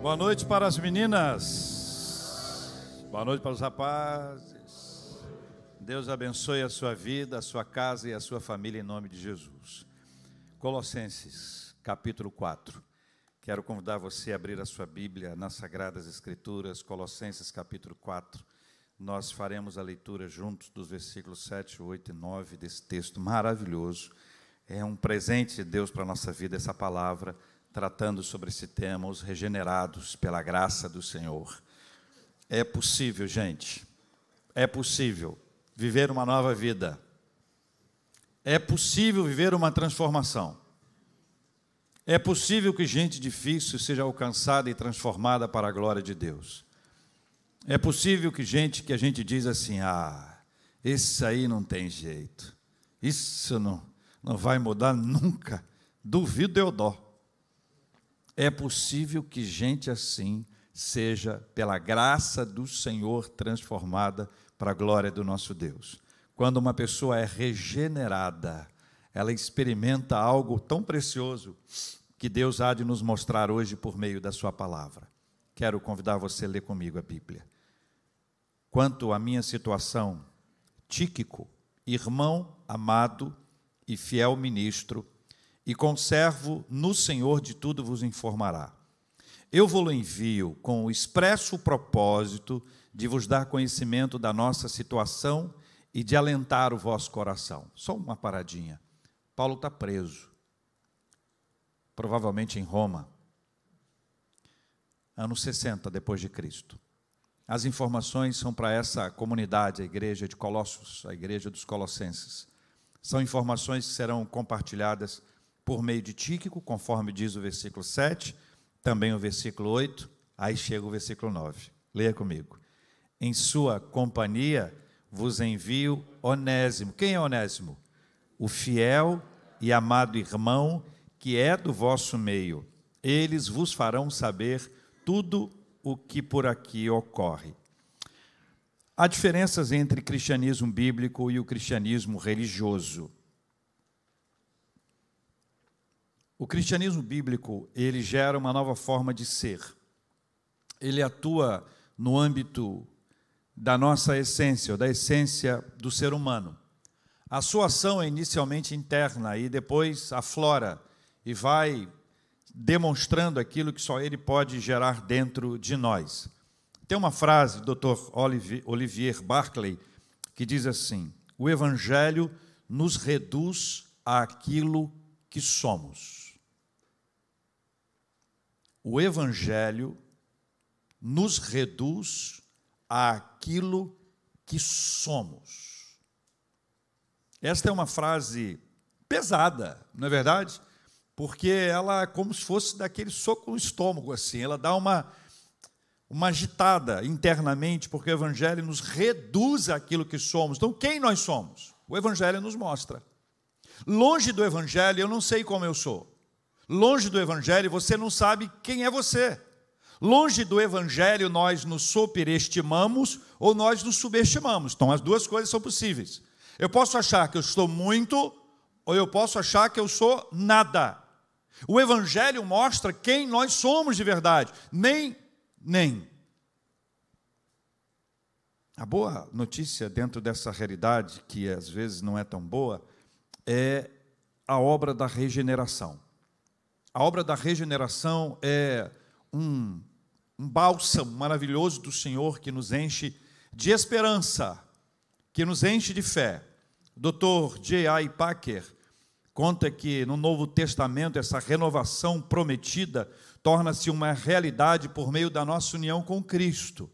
Boa noite para as meninas. Boa noite para os rapazes. Deus abençoe a sua vida, a sua casa e a sua família em nome de Jesus. Colossenses, capítulo 4. Quero convidar você a abrir a sua Bíblia nas Sagradas Escrituras, Colossenses, capítulo 4. Nós faremos a leitura juntos dos versículos 7, 8 e 9 desse texto maravilhoso. É um presente de Deus para a nossa vida, essa palavra tratando sobre esse tema, os regenerados pela graça do Senhor. É possível, gente, é possível viver uma nova vida. É possível viver uma transformação. É possível que gente difícil seja alcançada e transformada para a glória de Deus. É possível que gente que a gente diz assim: ah, esse aí não tem jeito, isso não, não vai mudar nunca, duvido eu dó. É possível que gente assim seja, pela graça do Senhor, transformada para a glória do nosso Deus. Quando uma pessoa é regenerada, ela experimenta algo tão precioso que Deus há de nos mostrar hoje por meio da Sua palavra. Quero convidar você a ler comigo a Bíblia. Quanto à minha situação, Tíquico, irmão amado e fiel ministro, e conservo no Senhor de tudo vos informará. Eu vou-lo envio com o expresso propósito de vos dar conhecimento da nossa situação e de alentar o vosso coração. Só uma paradinha. Paulo está preso, provavelmente em Roma, anos 60 depois de Cristo. As informações são para essa comunidade, a igreja de Colossos, a igreja dos Colossenses. São informações que serão compartilhadas por meio de Tíquico, conforme diz o versículo 7, também o versículo 8, aí chega o versículo 9. Leia comigo. Em sua companhia vos envio Onésimo. Quem é Onésimo? O fiel e amado irmão que é do vosso meio. Eles vos farão saber tudo o que por aqui ocorre. Há diferenças entre cristianismo bíblico e o cristianismo religioso. O cristianismo bíblico, ele gera uma nova forma de ser. Ele atua no âmbito da nossa essência, da essência do ser humano. A sua ação é inicialmente interna e depois aflora e vai demonstrando aquilo que só ele pode gerar dentro de nós. Tem uma frase do Dr. Olivier Barclay que diz assim: O evangelho nos reduz àquilo que somos o Evangelho nos reduz àquilo que somos. Esta é uma frase pesada, não é verdade? Porque ela é como se fosse daquele soco no estômago, assim, ela dá uma, uma agitada internamente, porque o Evangelho nos reduz àquilo que somos. Então, quem nós somos? O Evangelho nos mostra. Longe do Evangelho, eu não sei como eu sou. Longe do Evangelho, você não sabe quem é você. Longe do Evangelho, nós nos superestimamos ou nós nos subestimamos. Então, as duas coisas são possíveis. Eu posso achar que eu estou muito, ou eu posso achar que eu sou nada. O Evangelho mostra quem nós somos de verdade. Nem, nem. A boa notícia dentro dessa realidade, que às vezes não é tão boa, é a obra da regeneração. A obra da regeneração é um, um bálsamo maravilhoso do Senhor que nos enche de esperança, que nos enche de fé. Dr. J.I. Packer conta que no Novo Testamento essa renovação prometida torna-se uma realidade por meio da nossa união com Cristo.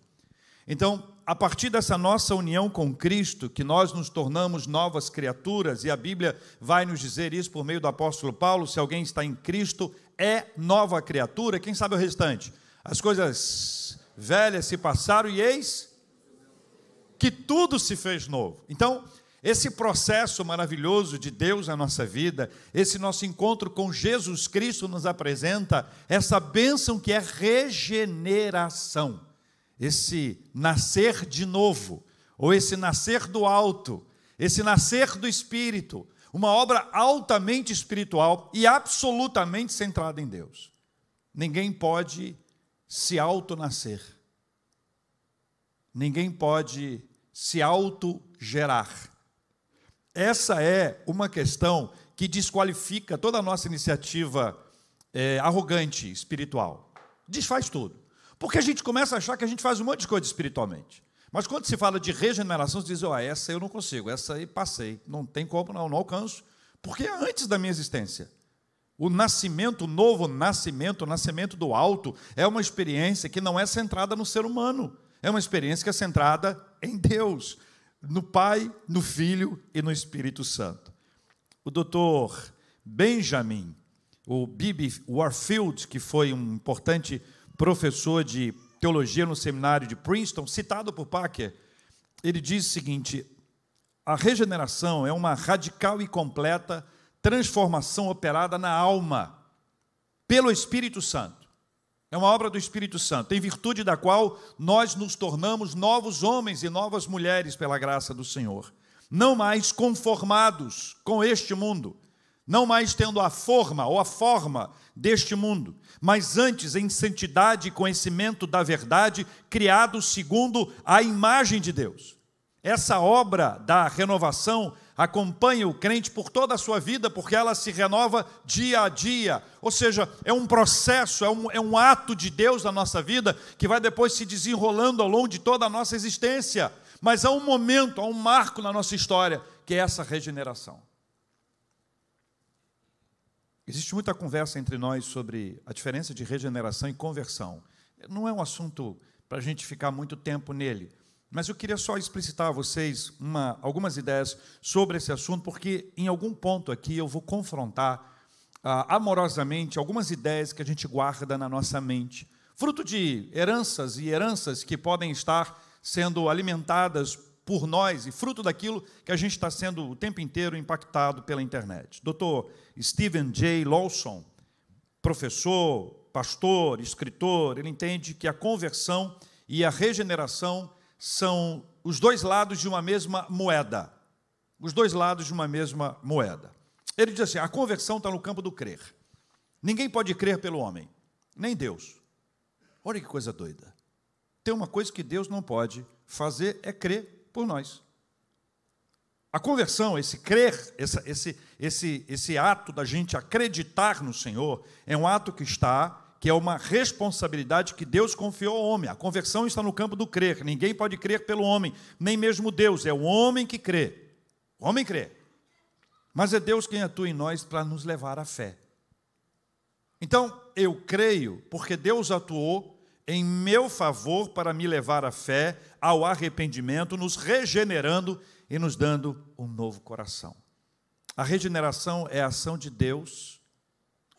Então, a partir dessa nossa união com Cristo, que nós nos tornamos novas criaturas, e a Bíblia vai nos dizer isso por meio do apóstolo Paulo: se alguém está em Cristo, é nova criatura. Quem sabe o restante? As coisas velhas se passaram e eis que tudo se fez novo. Então, esse processo maravilhoso de Deus na nossa vida, esse nosso encontro com Jesus Cristo nos apresenta essa bênção que é regeneração esse nascer de novo, ou esse nascer do alto, esse nascer do espírito, uma obra altamente espiritual e absolutamente centrada em Deus. Ninguém pode se auto-nascer. Ninguém pode se auto-gerar. Essa é uma questão que desqualifica toda a nossa iniciativa é, arrogante espiritual. Desfaz tudo. Porque a gente começa a achar que a gente faz um monte de coisa espiritualmente. Mas quando se fala de regeneração, você diz, ó, oh, essa eu não consigo, essa aí passei, não tem como, não, não alcanço, porque é antes da minha existência. O nascimento, o novo nascimento, o nascimento do alto, é uma experiência que não é centrada no ser humano, é uma experiência que é centrada em Deus, no Pai, no Filho e no Espírito Santo. O doutor Benjamin, o Bibi Warfield, que foi um importante professor de teologia no seminário de Princeton, citado por Packer, ele diz o seguinte: a regeneração é uma radical e completa transformação operada na alma pelo Espírito Santo. É uma obra do Espírito Santo, em virtude da qual nós nos tornamos novos homens e novas mulheres pela graça do Senhor. Não mais conformados com este mundo, não mais tendo a forma ou a forma deste mundo, mas antes em santidade e conhecimento da verdade, criados segundo a imagem de Deus. Essa obra da renovação acompanha o crente por toda a sua vida, porque ela se renova dia a dia. Ou seja, é um processo, é um, é um ato de Deus na nossa vida que vai depois se desenrolando ao longo de toda a nossa existência. Mas há um momento, há um marco na nossa história, que é essa regeneração. Existe muita conversa entre nós sobre a diferença de regeneração e conversão. Não é um assunto para a gente ficar muito tempo nele, mas eu queria só explicitar a vocês uma, algumas ideias sobre esse assunto, porque em algum ponto aqui eu vou confrontar ah, amorosamente algumas ideias que a gente guarda na nossa mente, fruto de heranças e heranças que podem estar sendo alimentadas por nós e fruto daquilo que a gente está sendo o tempo inteiro impactado pela internet. Doutor Stephen J. Lawson, professor, pastor, escritor, ele entende que a conversão e a regeneração são os dois lados de uma mesma moeda. Os dois lados de uma mesma moeda. Ele diz assim: a conversão está no campo do crer. Ninguém pode crer pelo homem, nem Deus. Olha que coisa doida. Tem uma coisa que Deus não pode fazer é crer por nós. A conversão, esse crer, esse, esse, esse, ato da gente acreditar no Senhor, é um ato que está que é uma responsabilidade que Deus confiou ao homem. A conversão está no campo do crer. Ninguém pode crer pelo homem, nem mesmo Deus. É o homem que crê. O homem crê. Mas é Deus quem atua em nós para nos levar à fé. Então, eu creio porque Deus atuou em meu favor para me levar à fé, ao arrependimento, nos regenerando e nos dando um novo coração. A regeneração é a ação de Deus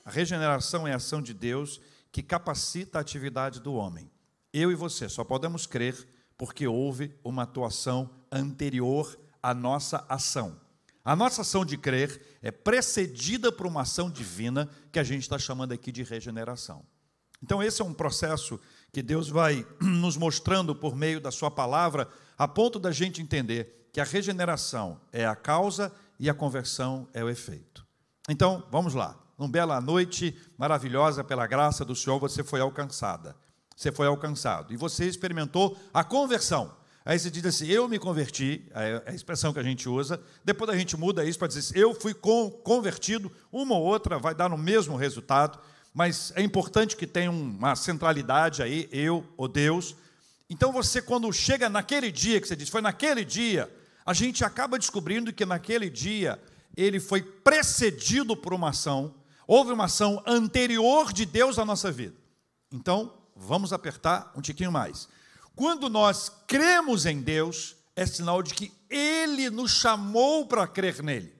a regeneração é a ação de Deus que capacita a atividade do homem. Eu e você só podemos crer porque houve uma atuação anterior à nossa ação. A nossa ação de crer é precedida por uma ação divina que a gente está chamando aqui de regeneração. Então, esse é um processo que Deus vai nos mostrando por meio da Sua palavra, a ponto da gente entender que a regeneração é a causa e a conversão é o efeito. Então, vamos lá numa bela noite maravilhosa, pela graça do Senhor, você foi alcançada. Você foi alcançado. E você experimentou a conversão. Aí você diz assim: Eu me converti, é a expressão que a gente usa. Depois a gente muda isso para dizer: assim, Eu fui convertido. Uma ou outra vai dar no mesmo resultado, mas é importante que tenha uma centralidade aí, eu ou Deus. Então você, quando chega naquele dia que você diz, foi naquele dia, a gente acaba descobrindo que naquele dia ele foi precedido por uma ação Houve uma ação anterior de Deus à nossa vida. Então, vamos apertar um tiquinho mais. Quando nós cremos em Deus, é sinal de que Ele nos chamou para crer nele.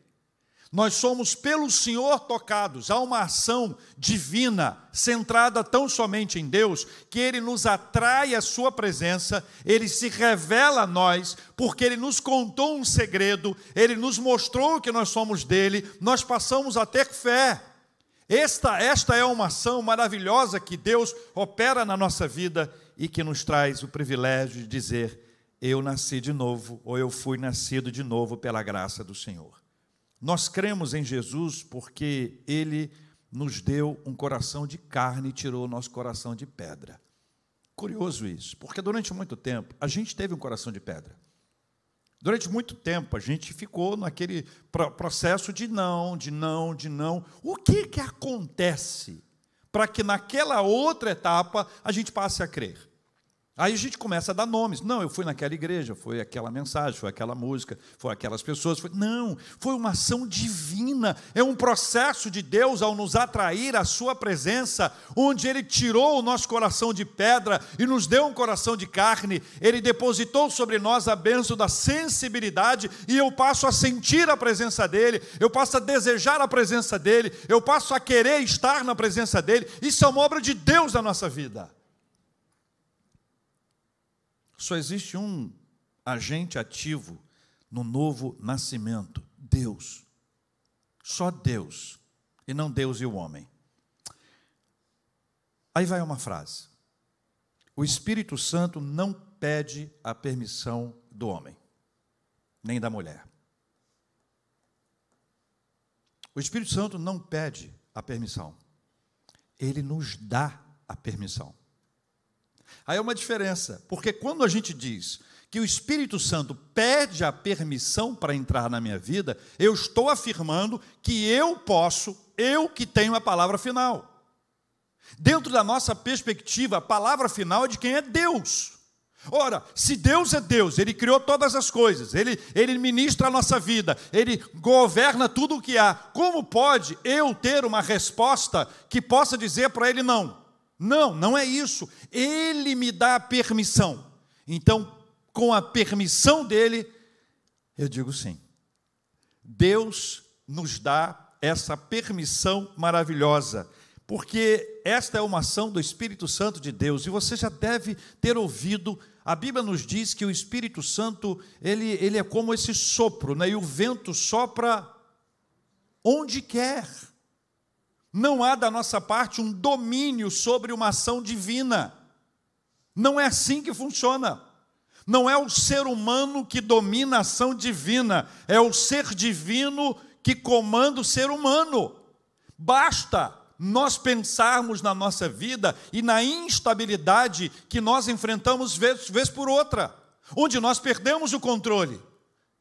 Nós somos pelo Senhor tocados, há uma ação divina centrada tão somente em Deus, que Ele nos atrai à Sua presença, Ele se revela a nós, porque Ele nos contou um segredo, Ele nos mostrou que nós somos dele, nós passamos a ter fé. Esta, esta é uma ação maravilhosa que Deus opera na nossa vida e que nos traz o privilégio de dizer: Eu nasci de novo, ou eu fui nascido de novo pela graça do Senhor. Nós cremos em Jesus porque Ele nos deu um coração de carne e tirou o nosso coração de pedra. Curioso isso, porque durante muito tempo a gente teve um coração de pedra. Durante muito tempo a gente ficou naquele processo de não, de não, de não. O que que acontece para que naquela outra etapa a gente passe a crer? Aí a gente começa a dar nomes. Não, eu fui naquela igreja, foi aquela mensagem, foi aquela música, foi aquelas pessoas. Foi... Não, foi uma ação divina. É um processo de Deus ao nos atrair à Sua presença, onde Ele tirou o nosso coração de pedra e nos deu um coração de carne. Ele depositou sobre nós a bênção da sensibilidade e eu passo a sentir a presença dEle, eu passo a desejar a presença dEle, eu passo a querer estar na presença dEle. Isso é uma obra de Deus na nossa vida. Só existe um agente ativo no novo nascimento: Deus. Só Deus, e não Deus e o homem. Aí vai uma frase: O Espírito Santo não pede a permissão do homem, nem da mulher. O Espírito Santo não pede a permissão, ele nos dá a permissão. Aí é uma diferença, porque quando a gente diz que o Espírito Santo pede a permissão para entrar na minha vida, eu estou afirmando que eu posso, eu que tenho a palavra final. Dentro da nossa perspectiva, a palavra final é de quem é Deus. Ora, se Deus é Deus, Ele criou todas as coisas, Ele, Ele ministra a nossa vida, Ele governa tudo o que há, como pode eu ter uma resposta que possa dizer para Ele não? Não, não é isso. Ele me dá a permissão. Então, com a permissão dele, eu digo sim. Deus nos dá essa permissão maravilhosa, porque esta é uma ação do Espírito Santo de Deus, e você já deve ter ouvido, a Bíblia nos diz que o Espírito Santo, ele, ele é como esse sopro, né? e o vento sopra onde quer. Não há da nossa parte um domínio sobre uma ação divina. Não é assim que funciona. Não é o ser humano que domina a ação divina, é o ser divino que comanda o ser humano. Basta nós pensarmos na nossa vida e na instabilidade que nós enfrentamos vez, vez por outra, onde nós perdemos o controle.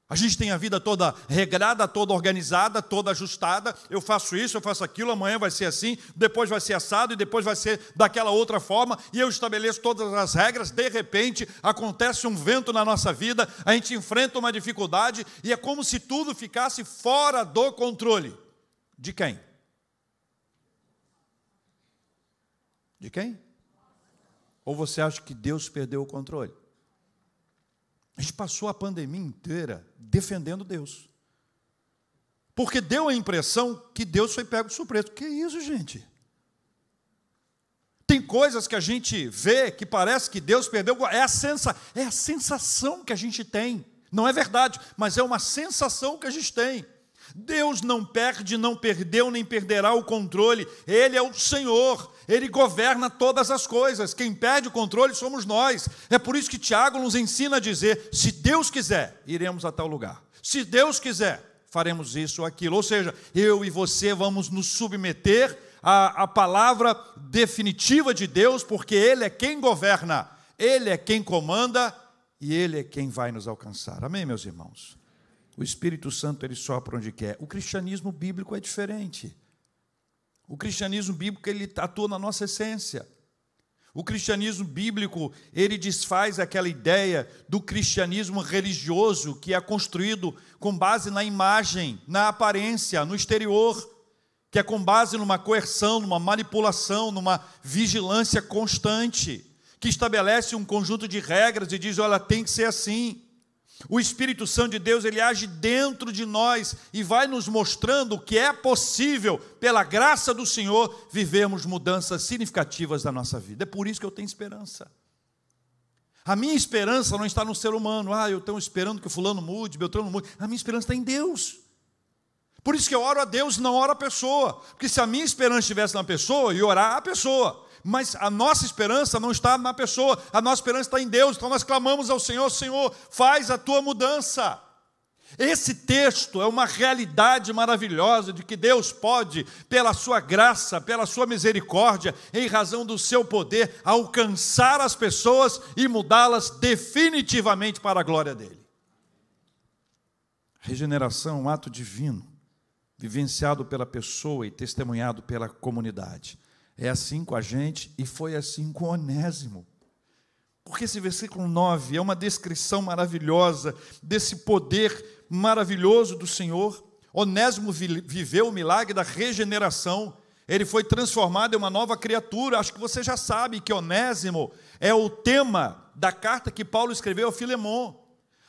A gente tem a vida toda regrada, toda organizada, toda ajustada. Eu faço isso, eu faço aquilo, amanhã vai ser assim, depois vai ser assado e depois vai ser daquela outra forma, e eu estabeleço todas as regras. De repente, acontece um vento na nossa vida, a gente enfrenta uma dificuldade e é como se tudo ficasse fora do controle. De quem? De quem? Ou você acha que Deus perdeu o controle? A gente passou a pandemia inteira defendendo Deus. Porque deu a impressão que Deus foi pego de surpresa. Que isso, gente? Tem coisas que a gente vê que parece que Deus perdeu. É a, sensa, é a sensação que a gente tem. Não é verdade, mas é uma sensação que a gente tem. Deus não perde, não perdeu, nem perderá o controle. Ele é o Senhor, ele governa todas as coisas. Quem perde o controle somos nós. É por isso que Tiago nos ensina a dizer: se Deus quiser, iremos a tal lugar. Se Deus quiser, faremos isso ou aquilo. Ou seja, eu e você vamos nos submeter à, à palavra definitiva de Deus, porque Ele é quem governa, Ele é quem comanda e Ele é quem vai nos alcançar. Amém, meus irmãos? O Espírito Santo ele sopra onde quer. O cristianismo bíblico é diferente. O cristianismo bíblico ele atua na nossa essência. O cristianismo bíblico, ele desfaz aquela ideia do cristianismo religioso que é construído com base na imagem, na aparência, no exterior, que é com base numa coerção, numa manipulação, numa vigilância constante, que estabelece um conjunto de regras e diz: olha, tem que ser assim. O Espírito Santo de Deus, ele age dentro de nós e vai nos mostrando que é possível, pela graça do Senhor, vivermos mudanças significativas da nossa vida. É por isso que eu tenho esperança. A minha esperança não está no ser humano. Ah, eu estou esperando que fulano mude, Beltrano mude. A minha esperança está em Deus. Por isso que eu oro a Deus, não oro a pessoa. Porque se a minha esperança estivesse na pessoa, eu orar a pessoa mas a nossa esperança não está na pessoa, a nossa esperança está em Deus. Então nós clamamos ao Senhor: Senhor, faz a tua mudança. Esse texto é uma realidade maravilhosa de que Deus pode, pela sua graça, pela sua misericórdia, em razão do seu poder, alcançar as pessoas e mudá-las definitivamente para a glória dele. Regeneração, um ato divino, vivenciado pela pessoa e testemunhado pela comunidade. É assim com a gente e foi assim com Onésimo. Porque esse versículo 9 é uma descrição maravilhosa desse poder maravilhoso do Senhor. Onésimo viveu o milagre da regeneração. Ele foi transformado em uma nova criatura. Acho que você já sabe que Onésimo é o tema da carta que Paulo escreveu a Filemon.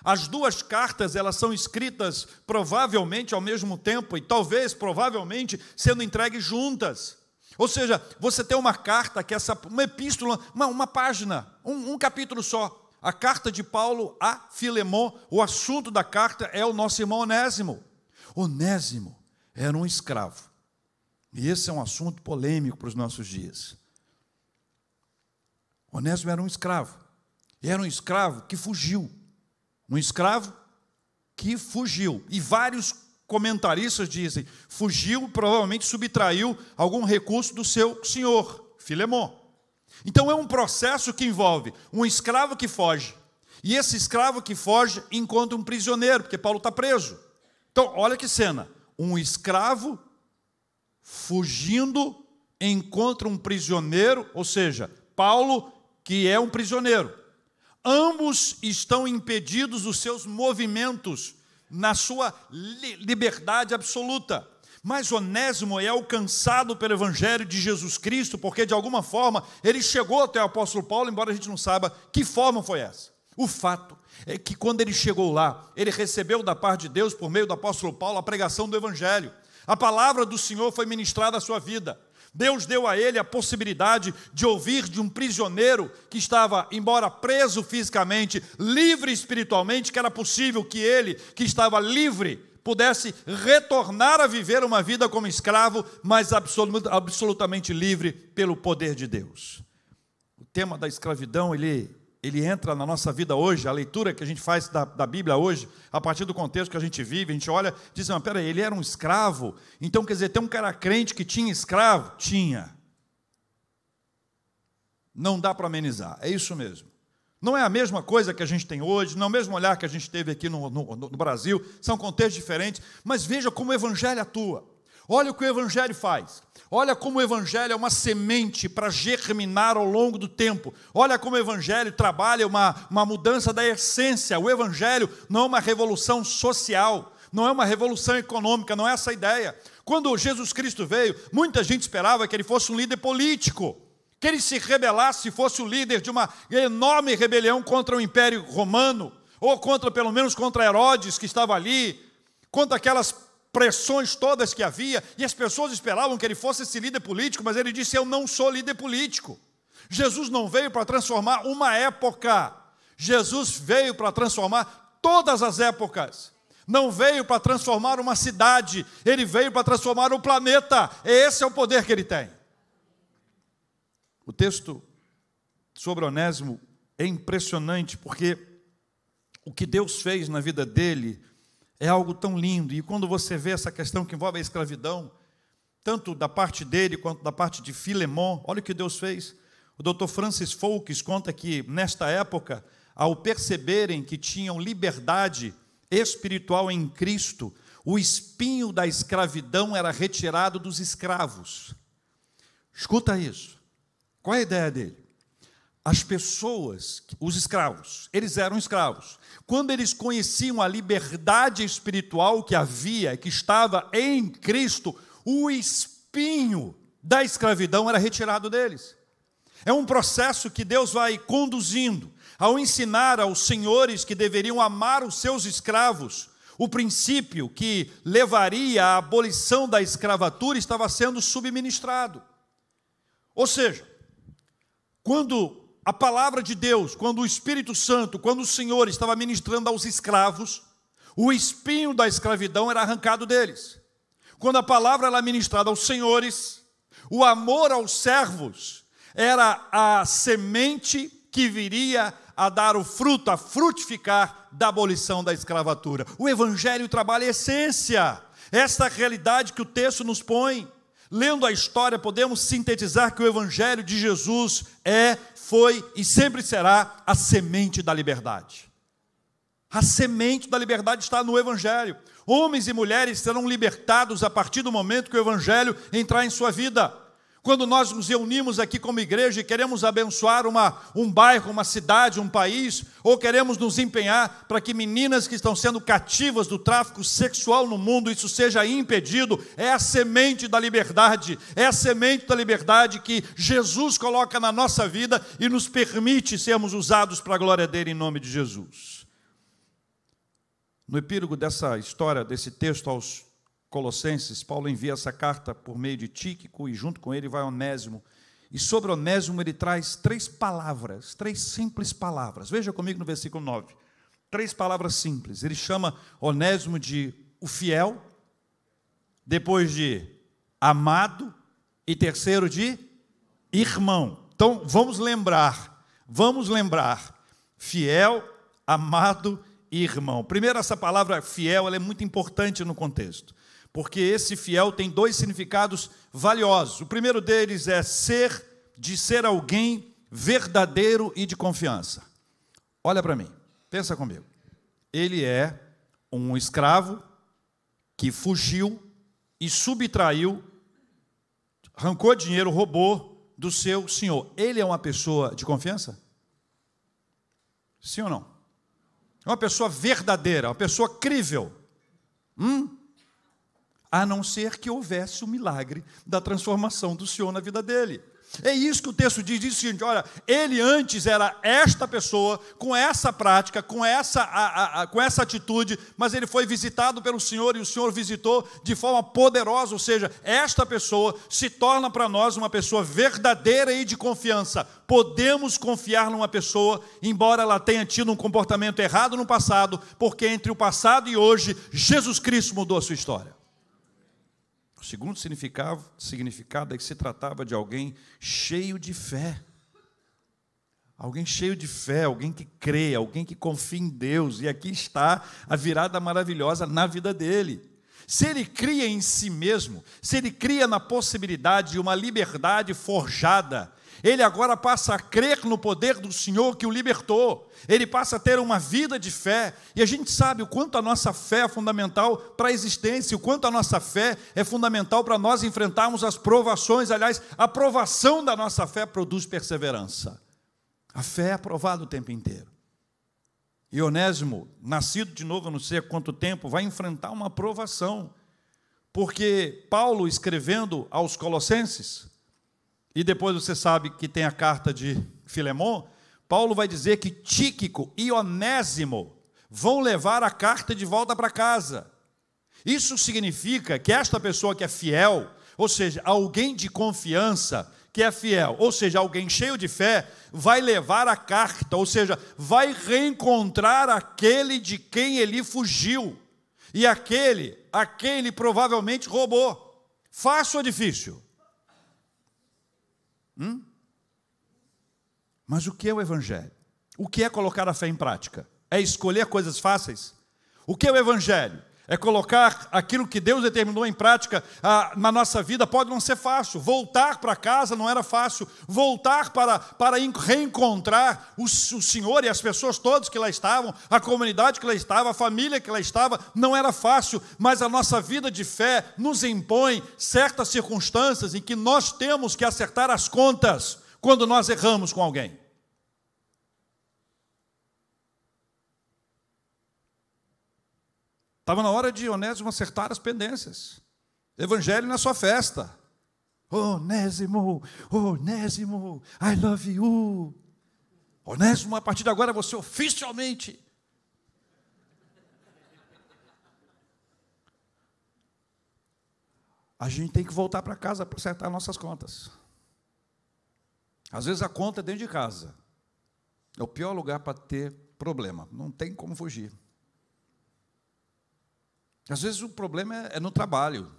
As duas cartas, elas são escritas provavelmente ao mesmo tempo e talvez provavelmente sendo entregues juntas. Ou seja, você tem uma carta que é essa uma epístola, uma, uma página, um, um capítulo só. A carta de Paulo a Filemon, o assunto da carta é o nosso irmão Onésimo. Onésimo era um escravo. E esse é um assunto polêmico para os nossos dias. Onésimo era um escravo. Era um escravo que fugiu. Um escravo que fugiu. E vários comentaristas dizem: fugiu, provavelmente subtraiu algum recurso do seu senhor, Filemon. Então é um processo que envolve um escravo que foge, e esse escravo que foge encontra um prisioneiro, porque Paulo está preso. Então, olha que cena: um escravo fugindo encontra um prisioneiro, ou seja, Paulo, que é um prisioneiro. Ambos estão impedidos dos seus movimentos na sua liberdade absoluta. Mas Onésimo é alcançado pelo Evangelho de Jesus Cristo, porque de alguma forma ele chegou até o apóstolo Paulo, embora a gente não saiba que forma foi essa. O fato é que quando ele chegou lá, ele recebeu da parte de Deus, por meio do apóstolo Paulo, a pregação do Evangelho. A palavra do Senhor foi ministrada à sua vida. Deus deu a ele a possibilidade de ouvir de um prisioneiro que estava, embora preso fisicamente, livre espiritualmente, que era possível que ele, que estava livre, pudesse retornar a viver uma vida como escravo, mas absolutamente livre pelo poder de Deus. O tema da escravidão, ele, ele entra na nossa vida hoje, a leitura que a gente faz da, da Bíblia hoje, a partir do contexto que a gente vive, a gente olha diz, não, peraí, ele era um escravo, então quer dizer, tem um cara crente que tinha escravo? Tinha. Não dá para amenizar, é isso mesmo. Não é a mesma coisa que a gente tem hoje, não é o mesmo olhar que a gente teve aqui no, no, no Brasil, são contextos diferentes, mas veja como o Evangelho atua. Olha o que o Evangelho faz. Olha como o Evangelho é uma semente para germinar ao longo do tempo. Olha como o Evangelho trabalha uma, uma mudança da essência. O Evangelho não é uma revolução social, não é uma revolução econômica, não é essa a ideia. Quando Jesus Cristo veio, muita gente esperava que ele fosse um líder político que ele se rebelasse, fosse o líder de uma enorme rebelião contra o Império Romano, ou contra, pelo menos, contra Herodes, que estava ali, contra aquelas pressões todas que havia, e as pessoas esperavam que ele fosse esse líder político, mas ele disse: Eu não sou líder político. Jesus não veio para transformar uma época, Jesus veio para transformar todas as épocas. Não veio para transformar uma cidade, ele veio para transformar o planeta. Esse é o poder que ele tem. O texto sobre Onésimo é impressionante porque o que Deus fez na vida dele é algo tão lindo. E quando você vê essa questão que envolve a escravidão, tanto da parte dele quanto da parte de Filemon, olha o que Deus fez. O Dr. Francis Foulkes conta que nesta época, ao perceberem que tinham liberdade espiritual em Cristo, o espinho da escravidão era retirado dos escravos. Escuta isso. Qual é a ideia dele? As pessoas, os escravos, eles eram escravos. Quando eles conheciam a liberdade espiritual que havia, que estava em Cristo, o espinho da escravidão era retirado deles. É um processo que Deus vai conduzindo ao ensinar aos senhores que deveriam amar os seus escravos. O princípio que levaria à abolição da escravatura estava sendo subministrado. Ou seja, quando a palavra de Deus, quando o Espírito Santo, quando o Senhor estava ministrando aos escravos, o espinho da escravidão era arrancado deles. Quando a palavra era ministrada aos senhores, o amor aos servos era a semente que viria a dar o fruto, a frutificar da abolição da escravatura. O Evangelho trabalha a essência, esta realidade que o texto nos põe. Lendo a história, podemos sintetizar que o Evangelho de Jesus é, foi e sempre será a semente da liberdade. A semente da liberdade está no Evangelho. Homens e mulheres serão libertados a partir do momento que o Evangelho entrar em sua vida. Quando nós nos reunimos aqui como igreja e queremos abençoar uma, um bairro, uma cidade, um país, ou queremos nos empenhar para que meninas que estão sendo cativas do tráfico sexual no mundo, isso seja impedido, é a semente da liberdade, é a semente da liberdade que Jesus coloca na nossa vida e nos permite sermos usados para a glória dele em nome de Jesus. No epílogo dessa história, desse texto aos Colossenses, Paulo envia essa carta por meio de Tíquico e junto com ele vai Onésimo. E sobre Onésimo ele traz três palavras, três simples palavras. Veja comigo no versículo 9. Três palavras simples. Ele chama Onésimo de o fiel, depois de amado e terceiro de irmão. Então vamos lembrar, vamos lembrar, fiel, amado irmão. Primeiro, essa palavra fiel é muito importante no contexto, porque esse fiel tem dois significados valiosos. O primeiro deles é ser, de ser alguém verdadeiro e de confiança. Olha para mim, pensa comigo. Ele é um escravo que fugiu e subtraiu, arrancou dinheiro, roubou do seu senhor. Ele é uma pessoa de confiança? Sim ou não? É uma pessoa verdadeira, uma pessoa crível. Hum? A não ser que houvesse o milagre da transformação do Senhor na vida dele. É isso que o texto diz, diz o seguinte: olha, ele antes era esta pessoa, com essa prática, com essa, a, a, a, com essa atitude, mas ele foi visitado pelo Senhor e o Senhor visitou de forma poderosa, ou seja, esta pessoa se torna para nós uma pessoa verdadeira e de confiança. Podemos confiar numa pessoa, embora ela tenha tido um comportamento errado no passado, porque entre o passado e hoje, Jesus Cristo mudou a sua história. O segundo significado, significado é que se tratava de alguém cheio de fé. Alguém cheio de fé, alguém que crê, alguém que confia em Deus. E aqui está a virada maravilhosa na vida dele. Se ele cria em si mesmo, se ele cria na possibilidade de uma liberdade forjada, ele agora passa a crer no poder do Senhor que o libertou. Ele passa a ter uma vida de fé. E a gente sabe o quanto a nossa fé é fundamental para a existência, o quanto a nossa fé é fundamental para nós enfrentarmos as provações. Aliás, a provação da nossa fé produz perseverança. A fé é aprovada o tempo inteiro. E Onésimo, nascido de novo, não sei há quanto tempo, vai enfrentar uma provação. Porque Paulo, escrevendo aos Colossenses, e depois você sabe que tem a carta de Filemon, Paulo vai dizer que Tíquico e Onésimo vão levar a carta de volta para casa. Isso significa que esta pessoa que é fiel, ou seja, alguém de confiança, que é fiel, ou seja, alguém cheio de fé, vai levar a carta, ou seja, vai reencontrar aquele de quem ele fugiu e aquele a quem ele provavelmente roubou. Fácil ou difícil? Hum? Mas o que é o Evangelho? O que é colocar a fé em prática? É escolher coisas fáceis? O que é o Evangelho? É colocar aquilo que Deus determinou em prática ah, na nossa vida. Pode não ser fácil. Voltar para casa não era fácil. Voltar para, para reencontrar o, o Senhor e as pessoas todas que lá estavam, a comunidade que lá estava, a família que lá estava, não era fácil. Mas a nossa vida de fé nos impõe certas circunstâncias em que nós temos que acertar as contas quando nós erramos com alguém. Estava na hora de Onésimo acertar as pendências. Evangelho na sua festa. Onésimo, Onésimo, I love you. Onésimo, a partir de agora você oficialmente. A gente tem que voltar para casa para acertar nossas contas. Às vezes a conta é dentro de casa. É o pior lugar para ter problema. Não tem como fugir. Às vezes o problema é, é no trabalho,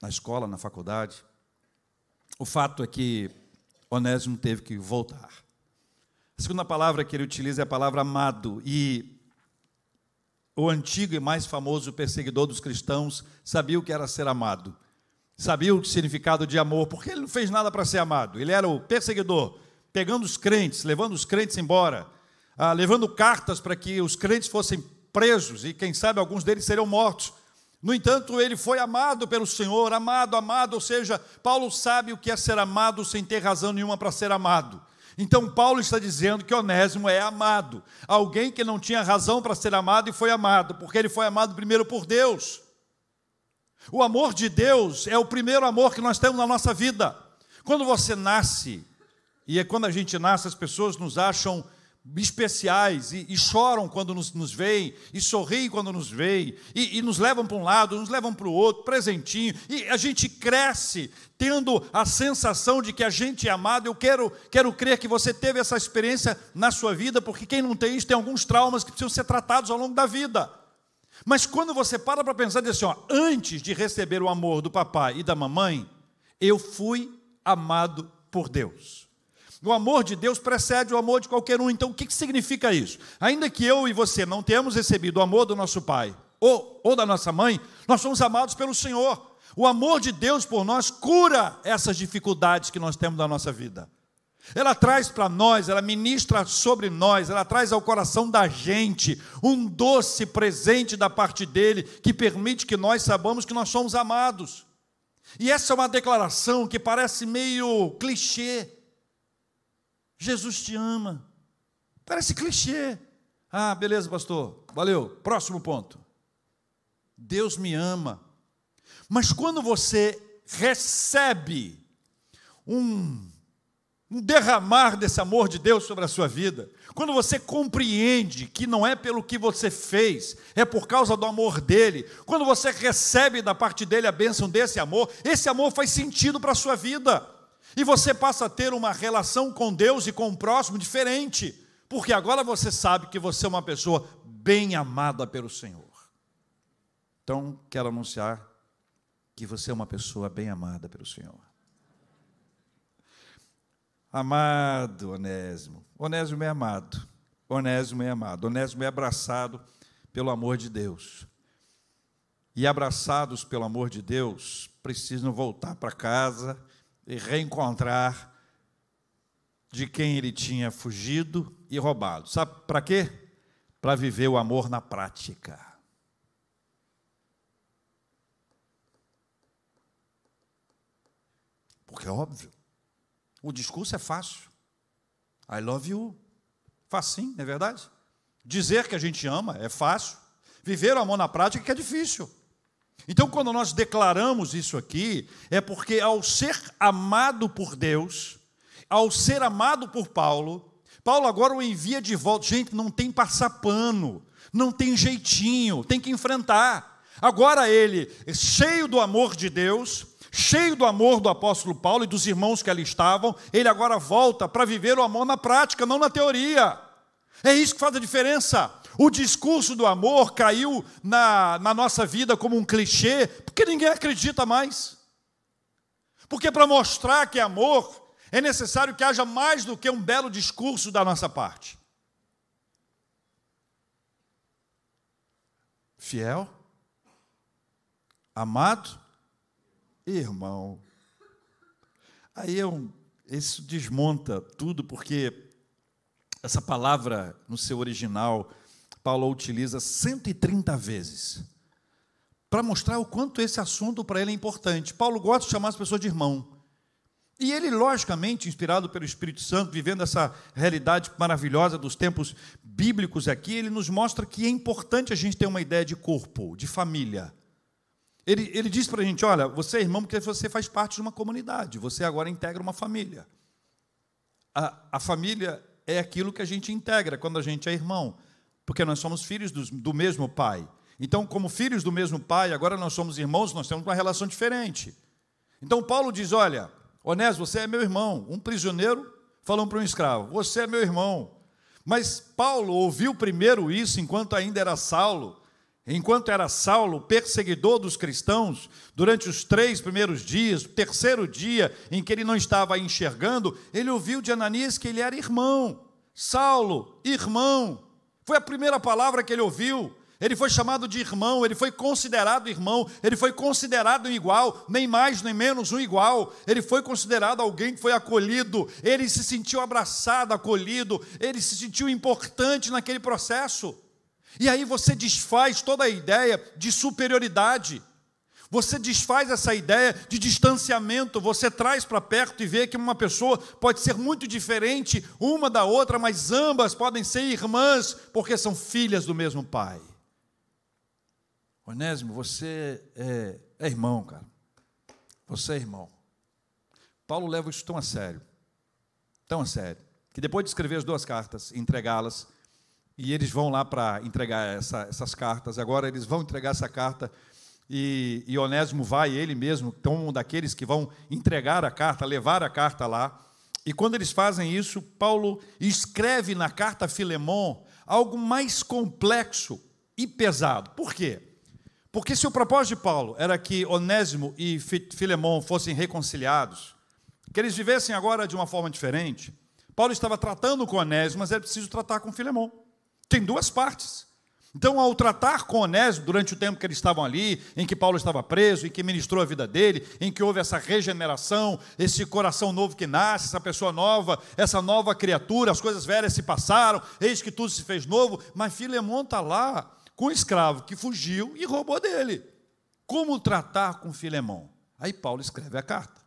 na escola, na faculdade. O fato é que Onésimo teve que voltar. A segunda palavra que ele utiliza é a palavra amado, e o antigo e mais famoso perseguidor dos cristãos sabia o que era ser amado, sabia o significado de amor, porque ele não fez nada para ser amado, ele era o perseguidor, pegando os crentes, levando os crentes embora, ah, levando cartas para que os crentes fossem presos e, quem sabe, alguns deles seriam mortos. No entanto, ele foi amado pelo Senhor, amado, amado, ou seja, Paulo sabe o que é ser amado sem ter razão nenhuma para ser amado. Então, Paulo está dizendo que Onésimo é amado, alguém que não tinha razão para ser amado e foi amado, porque ele foi amado primeiro por Deus. O amor de Deus é o primeiro amor que nós temos na nossa vida. Quando você nasce, e é quando a gente nasce, as pessoas nos acham especiais e, e, choram quando nos, nos veem, e sorriem quando nos veem, e, e nos levam para um lado, nos levam para o outro, presentinho, e a gente cresce tendo a sensação de que a gente é amado. Eu quero, quero crer que você teve essa experiência na sua vida, porque quem não tem isso tem alguns traumas que precisam ser tratados ao longo da vida. Mas quando você para para pensar diz assim, ó, antes de receber o amor do papai e da mamãe, eu fui amado por Deus. O amor de Deus precede o amor de qualquer um. Então, o que significa isso? Ainda que eu e você não tenhamos recebido o amor do nosso pai ou, ou da nossa mãe, nós somos amados pelo Senhor. O amor de Deus por nós cura essas dificuldades que nós temos na nossa vida. Ela traz para nós, ela ministra sobre nós, ela traz ao coração da gente um doce presente da parte dele que permite que nós saibamos que nós somos amados. E essa é uma declaração que parece meio clichê, Jesus te ama. Parece clichê. Ah, beleza, pastor. Valeu. Próximo ponto. Deus me ama. Mas quando você recebe um, um derramar desse amor de Deus sobre a sua vida, quando você compreende que não é pelo que você fez, é por causa do amor dele, quando você recebe da parte dele a bênção desse amor, esse amor faz sentido para a sua vida. E você passa a ter uma relação com Deus e com o próximo diferente, porque agora você sabe que você é uma pessoa bem amada pelo Senhor. Então, quero anunciar que você é uma pessoa bem amada pelo Senhor. Amado Onésimo. Onésimo é amado. Onésimo é amado. Onésimo é abraçado pelo amor de Deus. E abraçados pelo amor de Deus, precisam voltar para casa e reencontrar de quem ele tinha fugido e roubado. Sabe para quê? Para viver o amor na prática. Porque é óbvio. O discurso é fácil. I love you. Facinho, não é verdade? Dizer que a gente ama é fácil. Viver o amor na prática é é difícil. Então, quando nós declaramos isso aqui, é porque ao ser amado por Deus, ao ser amado por Paulo, Paulo agora o envia de volta. Gente, não tem passar pano, não tem jeitinho, tem que enfrentar. Agora ele, cheio do amor de Deus, cheio do amor do apóstolo Paulo e dos irmãos que ali estavam, ele agora volta para viver o amor na prática, não na teoria. É isso que faz a diferença. O discurso do amor caiu na, na nossa vida como um clichê, porque ninguém acredita mais. Porque para mostrar que é amor, é necessário que haja mais do que um belo discurso da nossa parte. Fiel, amado irmão. Aí eu, isso desmonta tudo, porque essa palavra no seu original Paulo utiliza 130 vezes para mostrar o quanto esse assunto para ele é importante. Paulo gosta de chamar as pessoas de irmão. E ele, logicamente, inspirado pelo Espírito Santo, vivendo essa realidade maravilhosa dos tempos bíblicos aqui, ele nos mostra que é importante a gente ter uma ideia de corpo, de família. Ele, ele diz para a gente: olha, você é irmão porque você faz parte de uma comunidade, você agora integra uma família. A, a família é aquilo que a gente integra quando a gente é irmão porque nós somos filhos do, do mesmo pai. Então, como filhos do mesmo pai, agora nós somos irmãos, nós temos uma relação diferente. Então, Paulo diz: Olha, Onésio, você é meu irmão. Um prisioneiro falando para um escravo: Você é meu irmão. Mas Paulo ouviu primeiro isso enquanto ainda era Saulo, enquanto era Saulo, perseguidor dos cristãos, durante os três primeiros dias, terceiro dia em que ele não estava enxergando, ele ouviu de Ananias que ele era irmão. Saulo, irmão. Foi a primeira palavra que ele ouviu. Ele foi chamado de irmão, ele foi considerado irmão, ele foi considerado um igual, nem mais nem menos um igual. Ele foi considerado alguém que foi acolhido, ele se sentiu abraçado, acolhido, ele se sentiu importante naquele processo. E aí você desfaz toda a ideia de superioridade. Você desfaz essa ideia de distanciamento, você traz para perto e vê que uma pessoa pode ser muito diferente uma da outra, mas ambas podem ser irmãs, porque são filhas do mesmo pai. Onésimo, você é, é irmão, cara. Você é irmão. Paulo leva isso tão a sério, tão a sério, que depois de escrever as duas cartas, entregá-las, e eles vão lá para entregar essa, essas cartas. Agora eles vão entregar essa carta e, e Onésimo vai, ele mesmo, então um daqueles que vão entregar a carta, levar a carta lá. E quando eles fazem isso, Paulo escreve na carta a Filemon algo mais complexo e pesado. Por quê? Porque se o propósito de Paulo era que Onésimo e Filemon fossem reconciliados, que eles vivessem agora de uma forma diferente, Paulo estava tratando com Onésimo, mas era preciso tratar com Filemon. Tem duas partes. Então, ao tratar com Onésio, durante o tempo que eles estavam ali, em que Paulo estava preso, em que ministrou a vida dele, em que houve essa regeneração, esse coração novo que nasce, essa pessoa nova, essa nova criatura, as coisas velhas se passaram, eis que tudo se fez novo, mas Filemão está lá com o escravo que fugiu e roubou dele. Como tratar com Filemão? Aí Paulo escreve a carta.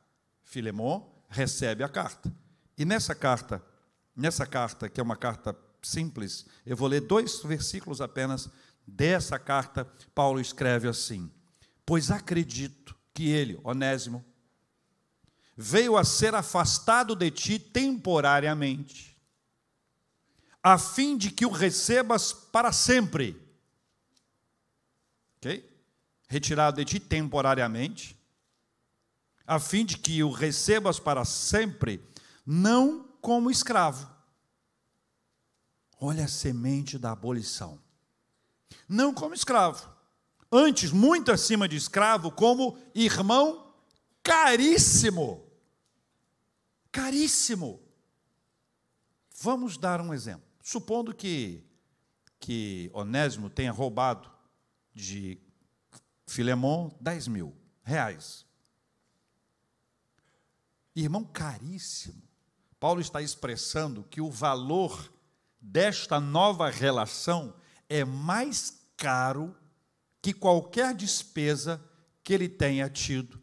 Filemão recebe a carta. E nessa carta, nessa carta, que é uma carta simples. Eu vou ler dois versículos apenas dessa carta. Paulo escreve assim: Pois acredito que ele, Onésimo, veio a ser afastado de ti temporariamente, a fim de que o recebas para sempre. Ok? Retirado de ti temporariamente, a fim de que o recebas para sempre, não como escravo Olha a semente da abolição. Não como escravo. Antes, muito acima de escravo, como irmão caríssimo. Caríssimo. Vamos dar um exemplo. Supondo que, que Onésimo tenha roubado de Filemão 10 mil reais. Irmão caríssimo. Paulo está expressando que o valor desta nova relação é mais caro que qualquer despesa que ele tenha tido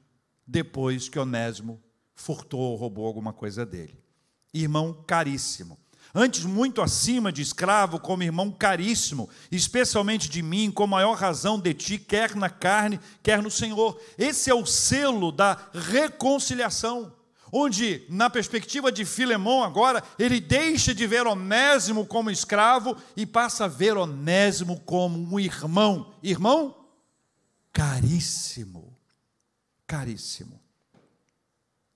depois que Onésimo furtou ou roubou alguma coisa dele. Irmão caríssimo. Antes, muito acima de escravo, como irmão caríssimo, especialmente de mim, com maior razão de ti, quer na carne, quer no Senhor. Esse é o selo da reconciliação onde, na perspectiva de Filemão, agora, ele deixa de ver Onésimo como escravo e passa a ver Onésimo como um irmão. Irmão caríssimo, caríssimo.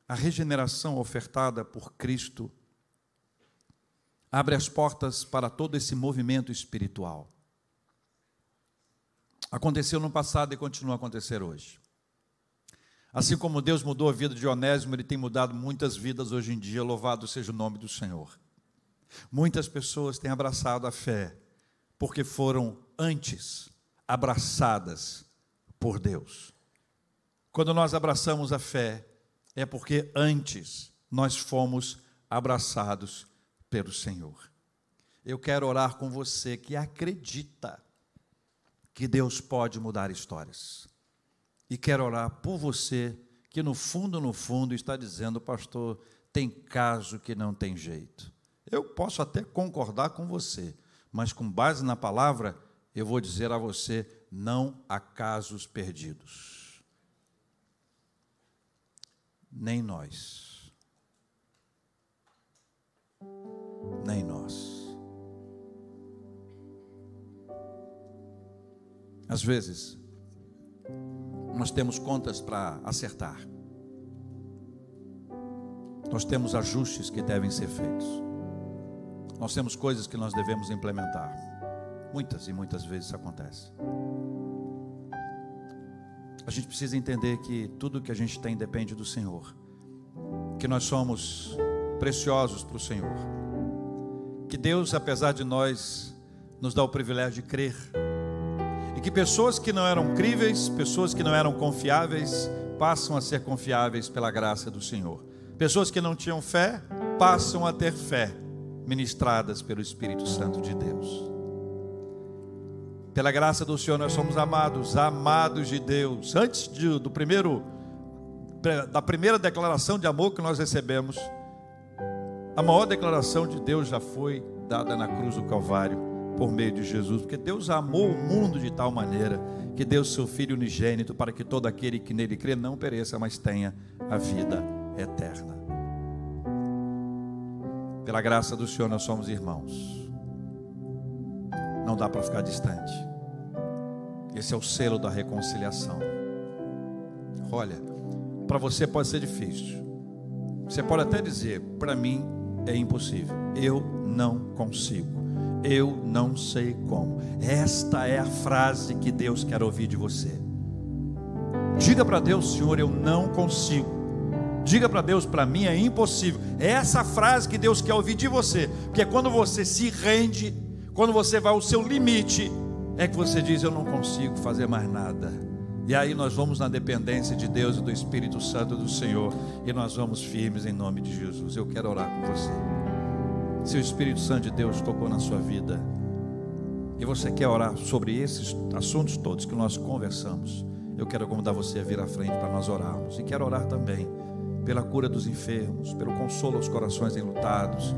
A regeneração ofertada por Cristo abre as portas para todo esse movimento espiritual. Aconteceu no passado e continua a acontecer hoje. Assim como Deus mudou a vida de Onésimo, Ele tem mudado muitas vidas hoje em dia, louvado seja o nome do Senhor. Muitas pessoas têm abraçado a fé, porque foram antes abraçadas por Deus. Quando nós abraçamos a fé, é porque antes nós fomos abraçados pelo Senhor. Eu quero orar com você que acredita que Deus pode mudar histórias. E quero orar por você que no fundo, no fundo, está dizendo, pastor, tem caso que não tem jeito. Eu posso até concordar com você, mas com base na palavra, eu vou dizer a você: não há casos perdidos. Nem nós. Nem nós. Às vezes, nós temos contas para acertar. Nós temos ajustes que devem ser feitos. Nós temos coisas que nós devemos implementar. Muitas e muitas vezes isso acontece. a gente precisa entender que tudo que a gente tem depende do Senhor, que nós somos preciosos para o Senhor, que Deus, apesar de nós, nos dá o privilégio de crer, e que pessoas que não eram críveis, pessoas que não eram confiáveis, passam a ser confiáveis pela graça do Senhor. Pessoas que não tinham fé, passam a ter fé, ministradas pelo Espírito Santo de Deus. Pela graça do Senhor nós somos amados, amados de Deus. Antes de, do primeiro da primeira declaração de amor que nós recebemos, a maior declaração de Deus já foi dada na cruz do Calvário por meio de Jesus, porque Deus amou o mundo de tal maneira que deu seu filho unigênito para que todo aquele que nele crê não pereça, mas tenha a vida eterna. Pela graça do Senhor nós somos irmãos. Não dá para ficar distante. Esse é o selo da reconciliação. Olha, para você pode ser difícil. Você pode até dizer, para mim é impossível. Eu não consigo. Eu não sei como. Esta é a frase que Deus quer ouvir de você. Diga para Deus, Senhor, eu não consigo. Diga para Deus, para mim é impossível. É essa frase que Deus quer ouvir de você, porque quando você se rende, quando você vai ao seu limite, é que você diz: Eu não consigo fazer mais nada. E aí nós vamos na dependência de Deus e do Espírito Santo do Senhor, e nós vamos firmes em nome de Jesus. Eu quero orar com você. Se o Espírito Santo de Deus tocou na sua vida, e você quer orar sobre esses assuntos todos que nós conversamos, eu quero convidar você a vir à frente para nós orarmos. E quero orar também pela cura dos enfermos, pelo consolo aos corações enlutados.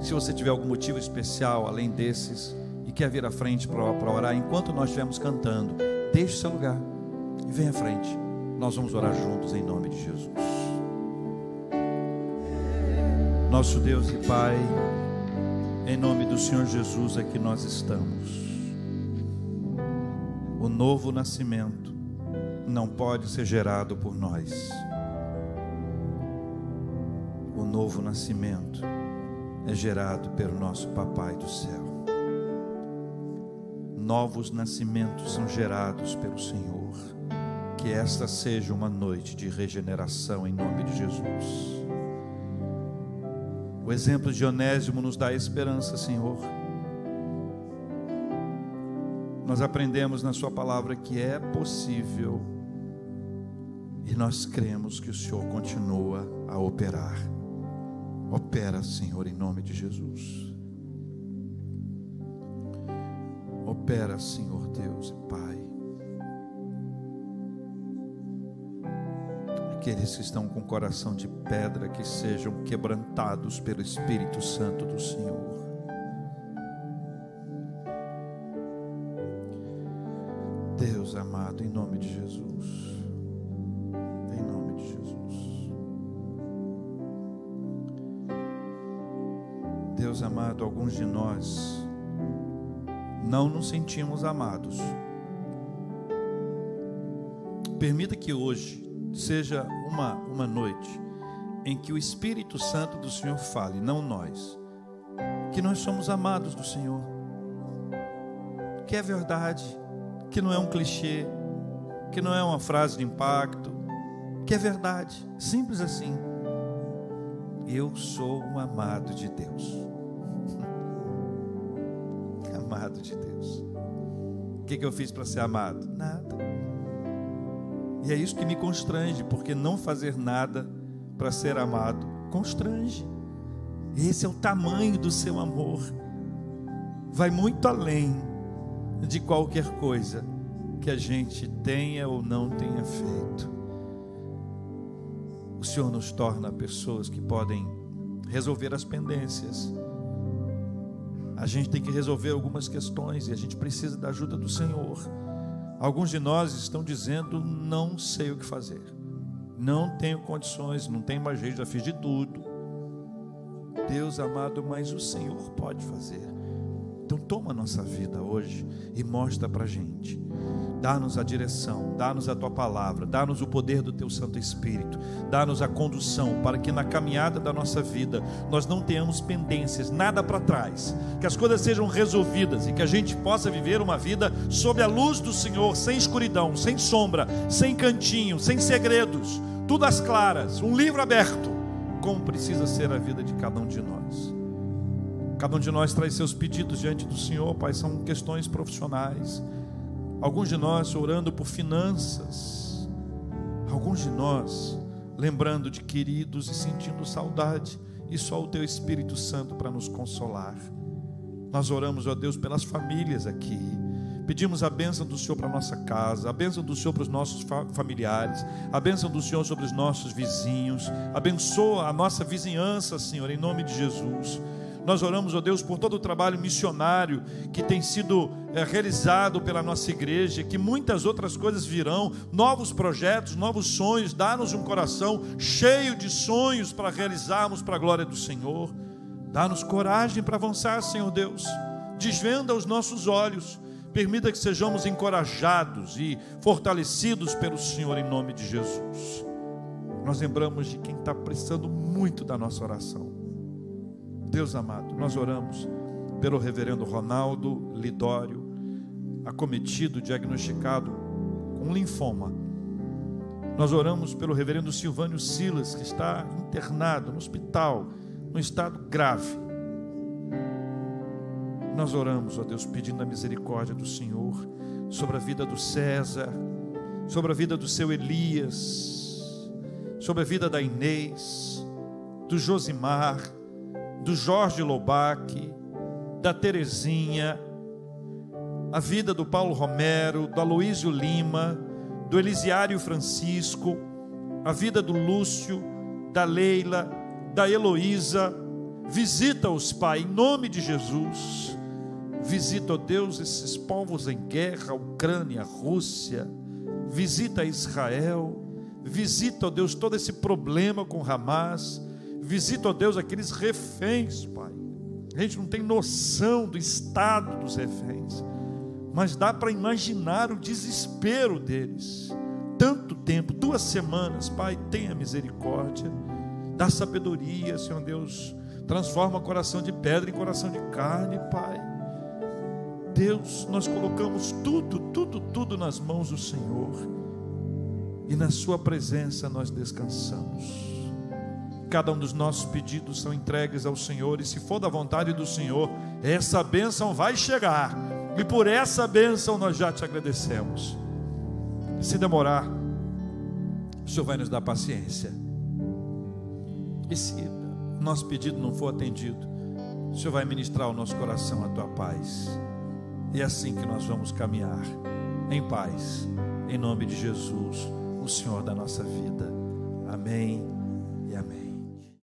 Se você tiver algum motivo especial além desses, quer vir à frente para orar, enquanto nós estivermos cantando, deixe seu lugar e venha à frente. Nós vamos orar juntos em nome de Jesus. Nosso Deus e Pai, em nome do Senhor Jesus é que nós estamos. O novo nascimento não pode ser gerado por nós. O novo nascimento é gerado pelo nosso Papai do céu novos nascimentos são gerados pelo Senhor. Que esta seja uma noite de regeneração em nome de Jesus. O exemplo de Onésimo nos dá esperança, Senhor. Nós aprendemos na Sua palavra que é possível e nós cremos que o Senhor continua a operar. Opera, Senhor, em nome de Jesus. Opera, Senhor Deus e Pai. Aqueles que estão com coração de pedra, que sejam quebrantados pelo Espírito Santo do Senhor. Deus amado, em nome de Jesus. Em nome de Jesus. Deus amado, alguns de nós não nos sentimos amados. Permita que hoje seja uma, uma noite em que o Espírito Santo do Senhor fale, não nós, que nós somos amados do Senhor, que é verdade, que não é um clichê, que não é uma frase de impacto, que é verdade, simples assim. Eu sou um amado de Deus amado de Deus. O que, que eu fiz para ser amado? Nada. E é isso que me constrange, porque não fazer nada para ser amado constrange. Esse é o tamanho do seu amor. Vai muito além de qualquer coisa que a gente tenha ou não tenha feito. O Senhor nos torna pessoas que podem resolver as pendências a gente tem que resolver algumas questões e a gente precisa da ajuda do Senhor. Alguns de nós estão dizendo: não sei o que fazer, não tenho condições, não tenho mais jeito, já fiz de tudo. Deus amado, mas o Senhor pode fazer. Então toma a nossa vida hoje e mostra para a gente. Dá-nos a direção, dá-nos a tua palavra, dá-nos o poder do teu Santo Espírito, dá-nos a condução para que na caminhada da nossa vida nós não tenhamos pendências, nada para trás, que as coisas sejam resolvidas e que a gente possa viver uma vida sob a luz do Senhor, sem escuridão, sem sombra, sem cantinho, sem segredos, tudo às claras, um livro aberto, como precisa ser a vida de cada um de nós. Cada um de nós traz seus pedidos diante do Senhor, Pai, são questões profissionais. Alguns de nós orando por finanças. Alguns de nós lembrando de queridos e sentindo saudade. E só o Teu Espírito Santo para nos consolar. Nós oramos, ó Deus, pelas famílias aqui. Pedimos a bênção do Senhor para nossa casa, a bênção do Senhor para os nossos familiares, a bênção do Senhor sobre os nossos vizinhos. Abençoa a nossa vizinhança, Senhor, em nome de Jesus. Nós oramos, ó Deus, por todo o trabalho missionário que tem sido é, realizado pela nossa igreja, que muitas outras coisas virão, novos projetos, novos sonhos. Dá-nos um coração cheio de sonhos para realizarmos para a glória do Senhor. Dá-nos coragem para avançar, Senhor Deus. Desvenda os nossos olhos. Permita que sejamos encorajados e fortalecidos pelo Senhor em nome de Jesus. Nós lembramos de quem está precisando muito da nossa oração Deus amado, nós oramos pelo reverendo Ronaldo Lidório, acometido, diagnosticado com linfoma. Nós oramos pelo reverendo Silvânio Silas, que está internado no hospital, num estado grave. Nós oramos, ó Deus, pedindo a misericórdia do Senhor sobre a vida do César, sobre a vida do seu Elias, sobre a vida da Inês, do Josimar, do Jorge Lobac, da Terezinha, a vida do Paulo Romero, do Aloísio Lima, do Elisiário Francisco, a vida do Lúcio, da Leila, da Heloísa. Visita-os, Pai, em nome de Jesus. Visita, ó Deus, esses povos em guerra, Ucrânia, Rússia. Visita Israel. Visita, ó Deus, todo esse problema com Hamas Visita, ó Deus, aqueles reféns, Pai. A gente não tem noção do estado dos reféns, mas dá para imaginar o desespero deles. Tanto tempo, duas semanas, Pai, tenha misericórdia, dá sabedoria, Senhor Deus, transforma coração de pedra em coração de carne, Pai. Deus, nós colocamos tudo, tudo, tudo nas mãos do Senhor, e na Sua presença nós descansamos cada um dos nossos pedidos são entregues ao Senhor, e se for da vontade do Senhor, essa bênção vai chegar, e por essa bênção nós já te agradecemos. Se demorar, o Senhor vai nos dar paciência. E se nosso pedido não for atendido, o Senhor vai ministrar ao nosso coração a tua paz. E é assim que nós vamos caminhar em paz, em nome de Jesus, o Senhor da nossa vida. Amém amém.